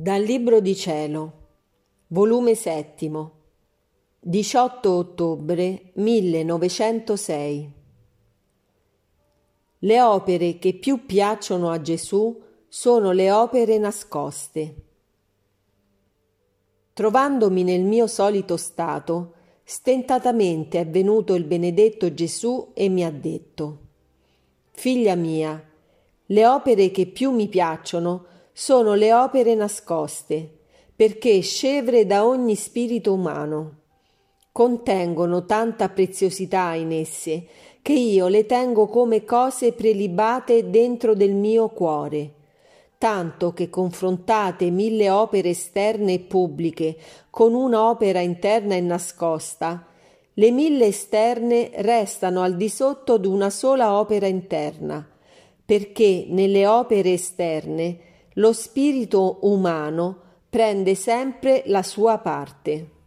Dal Libro di Cielo, volume settimo, 18 ottobre 1906. Le opere che più piacciono a Gesù sono le opere nascoste. Trovandomi nel mio solito stato, stentatamente è venuto il benedetto Gesù e mi ha detto, Figlia mia, le opere che più mi piacciono sono le opere nascoste, perché scevre da ogni spirito umano. Contengono tanta preziosità in esse che io le tengo come cose prelibate dentro del mio cuore, tanto che confrontate mille opere esterne e pubbliche con un'opera interna e nascosta, le mille esterne restano al di sotto d'una sola opera interna, perché nelle opere esterne lo spirito umano prende sempre la sua parte.